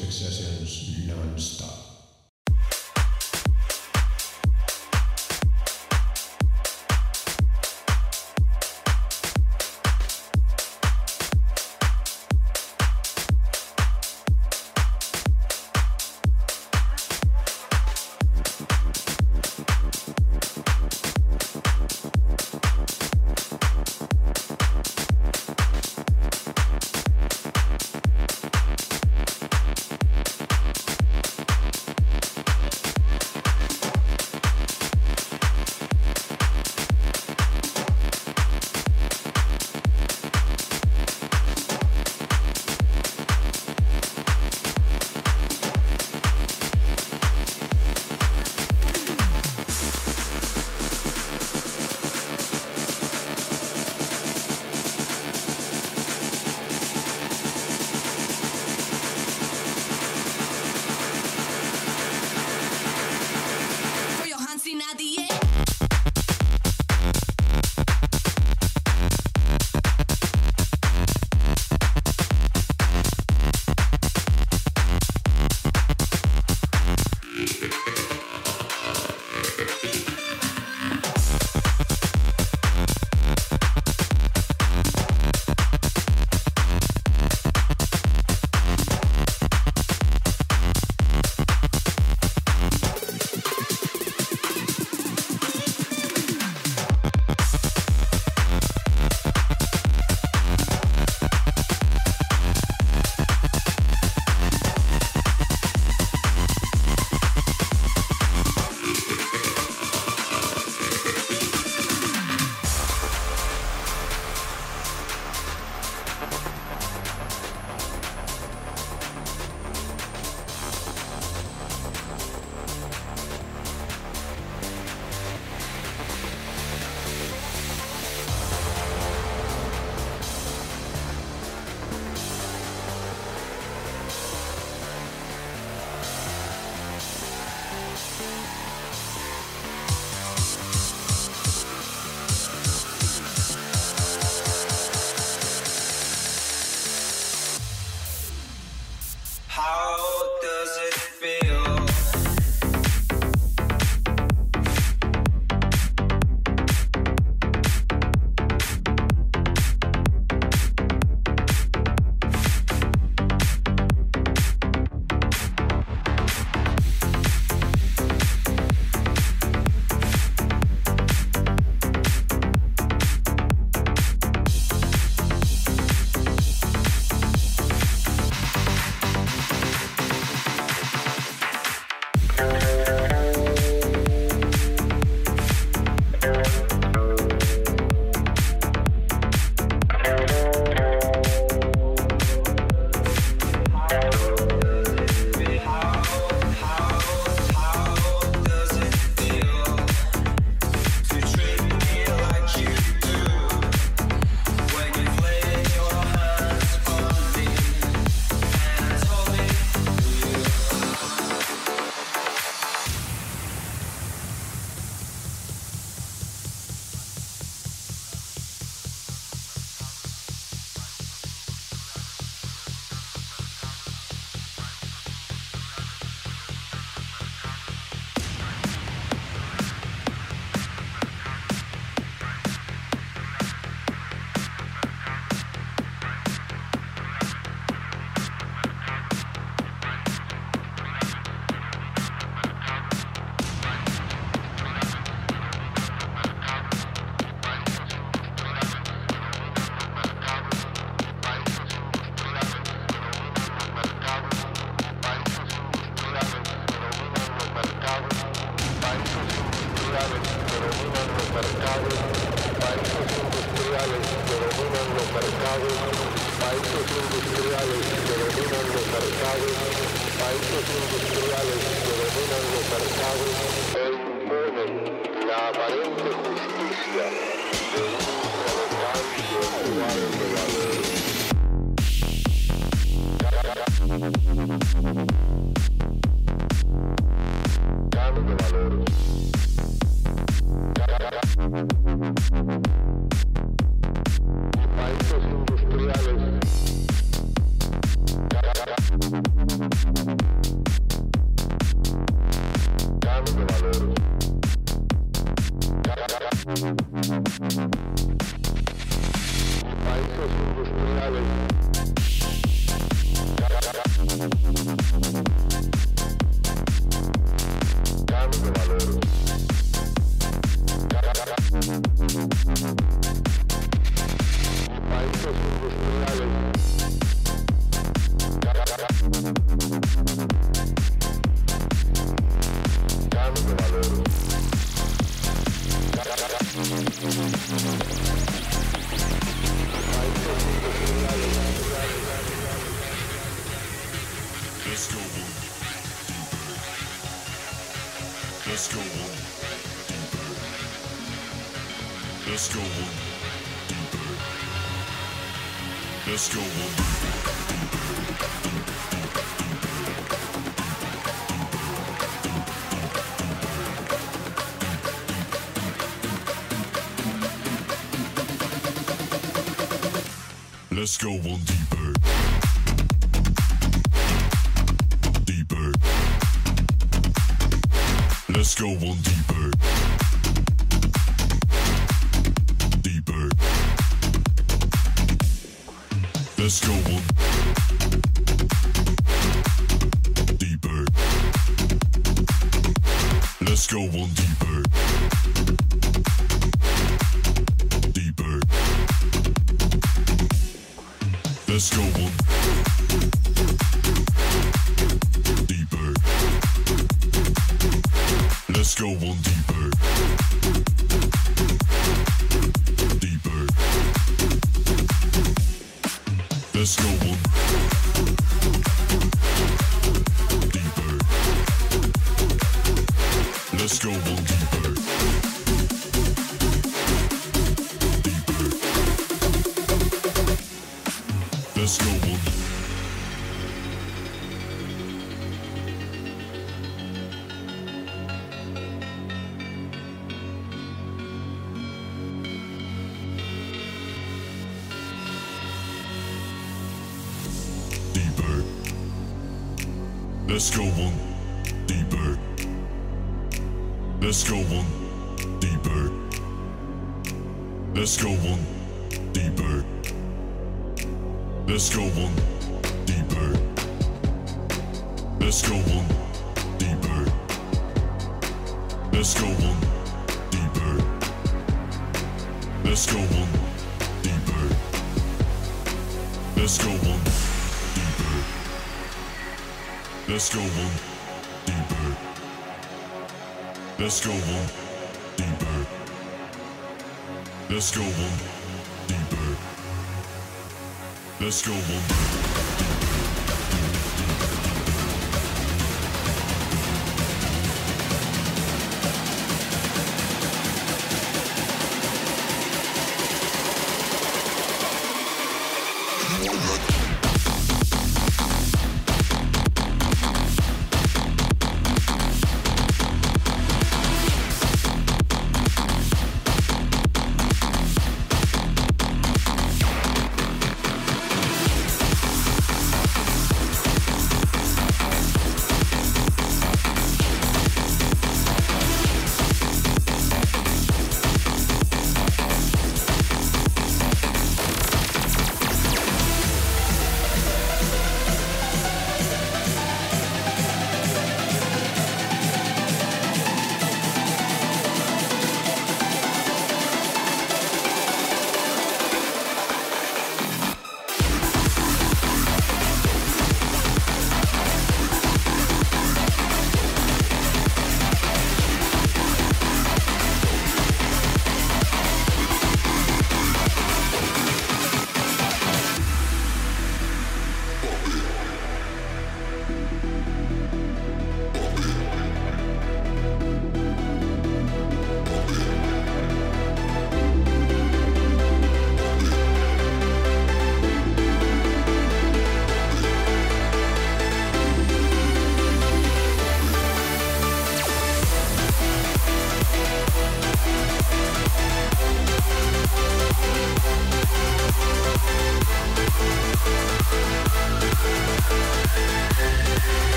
music sessions non-stop. Let's go. Let's go. Let's go. Let's go. Let's go one deeper. Let's go one deeper. Deeper. Let's go one deeper. Let's go one deeper. Let's go one. Deeper. Let's go one deeper. Let's go one deeper. Let's go one deeper. Let's go one deeper. Let's go one deeper. Let's go one deeper. Let's go one. Let's go one deeper. Let's go one.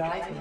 Anything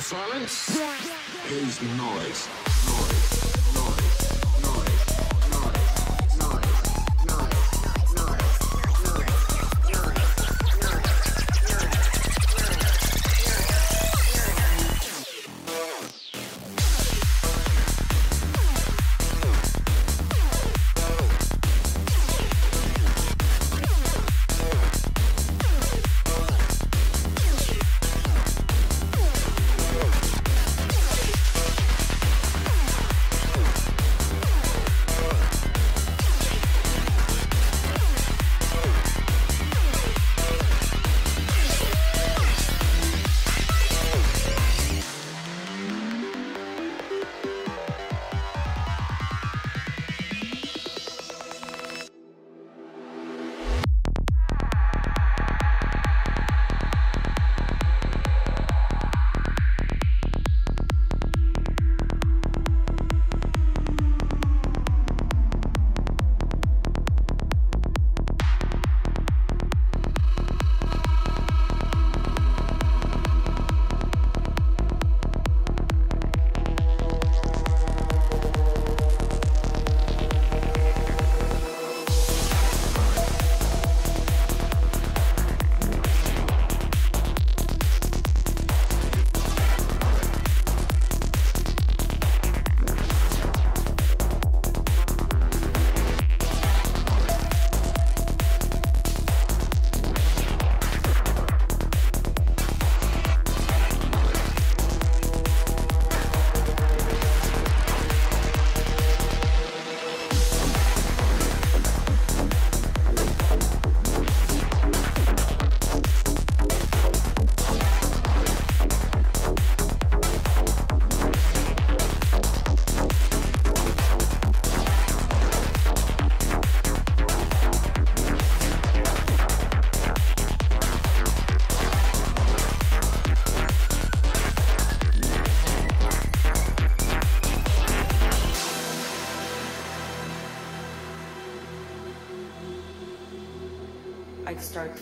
silence is noise.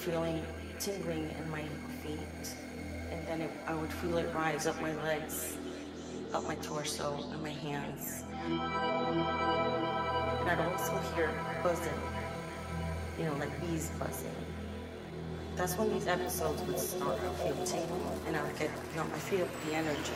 Feeling tingling in my feet, and then it, I would feel it rise up my legs, up my torso, and my hands. And I'd also hear buzzing, you know, like bees buzzing. that's when these episodes would start. I feel tingling, and I would get, you know, I feel the energy.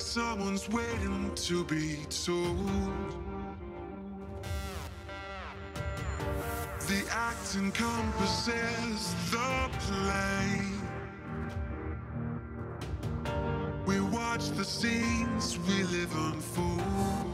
Like someone's waiting to be told. The act encompasses the play. We watch the scenes we live unfold.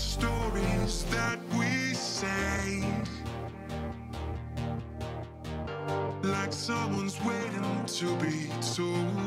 Stories that we say. Like someone's waiting to be told.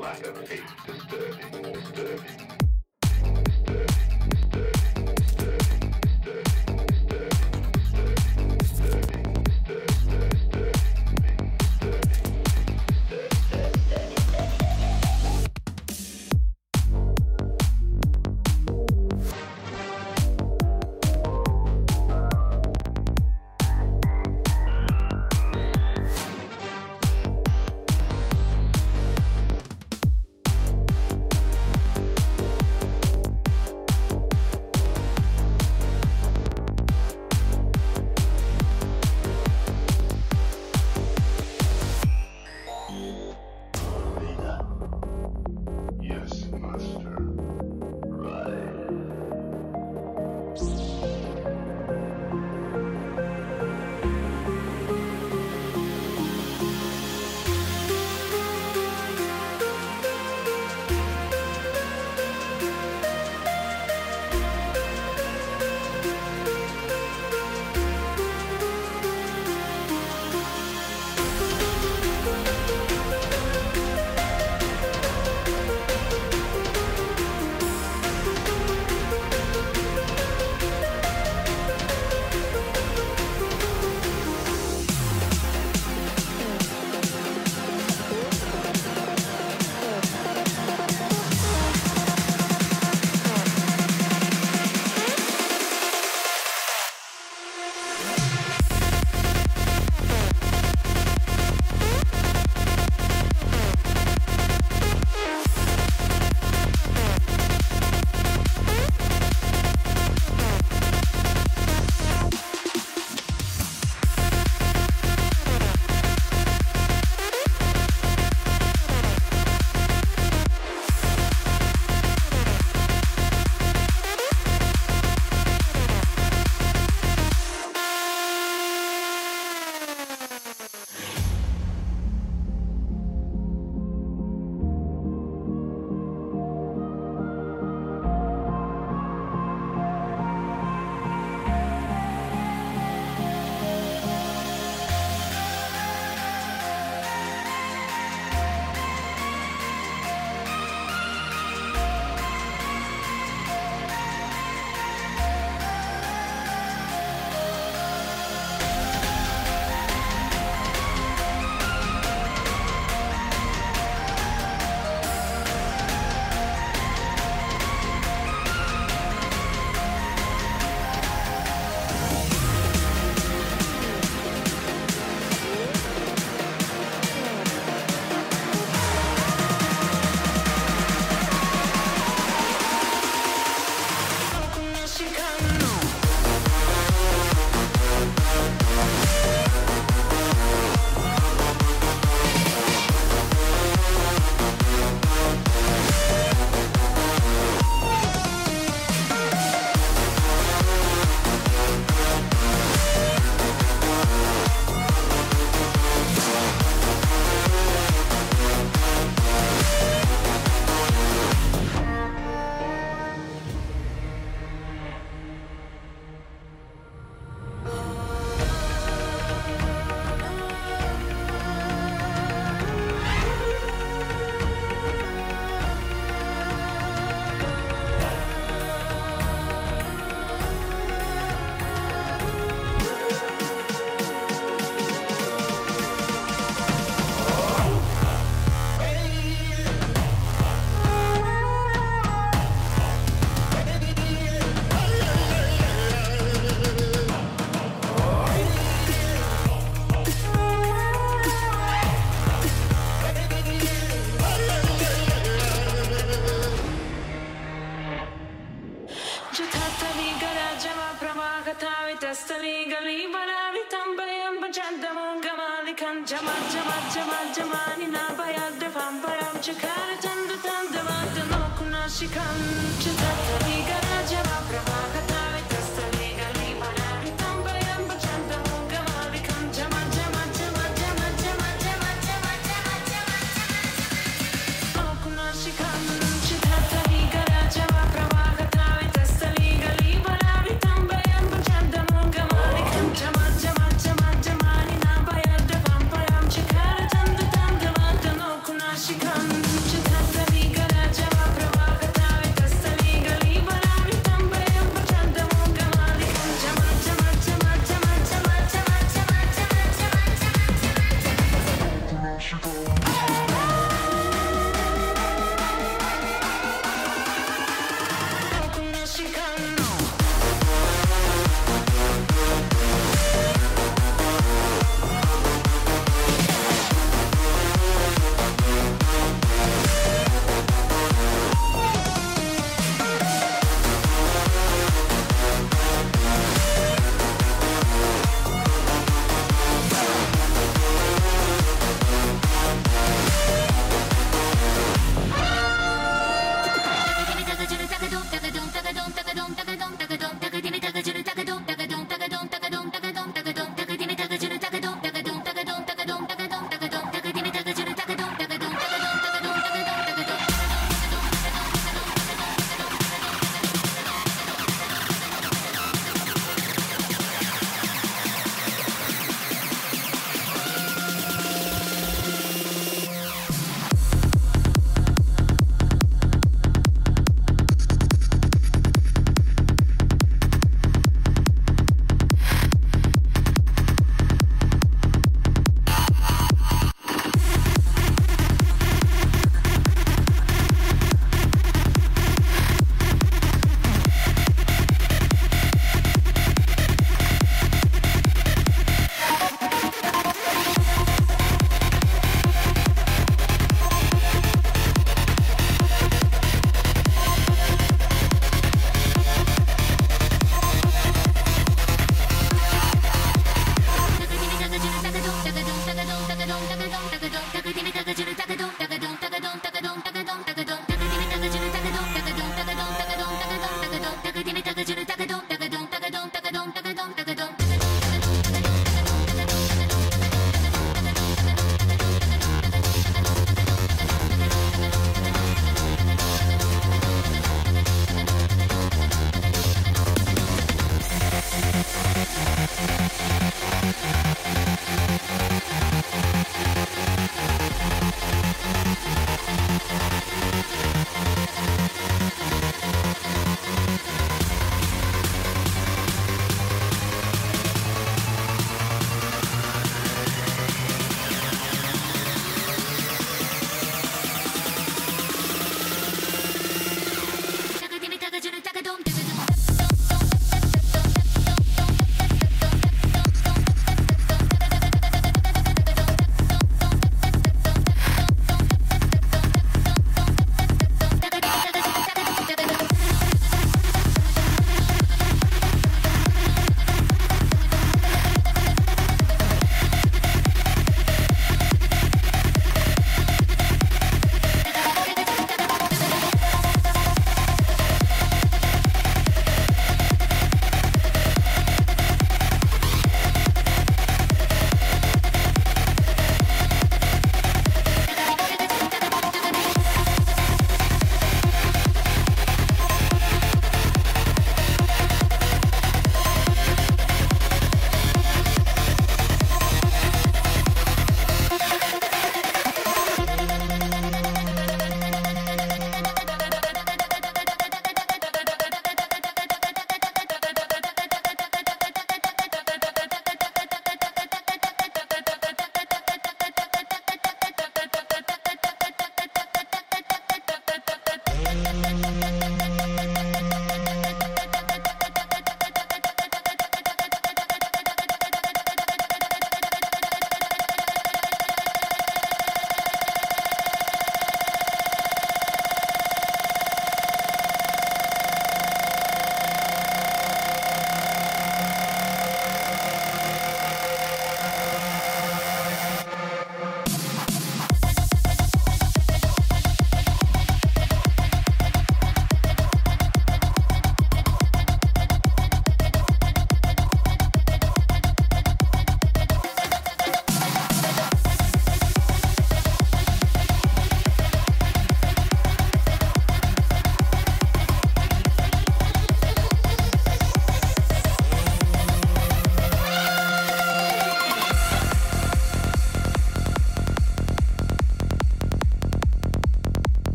Lack of faith disturbing, disturbing.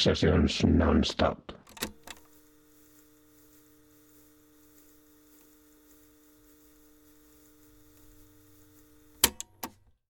Sessions non-stop.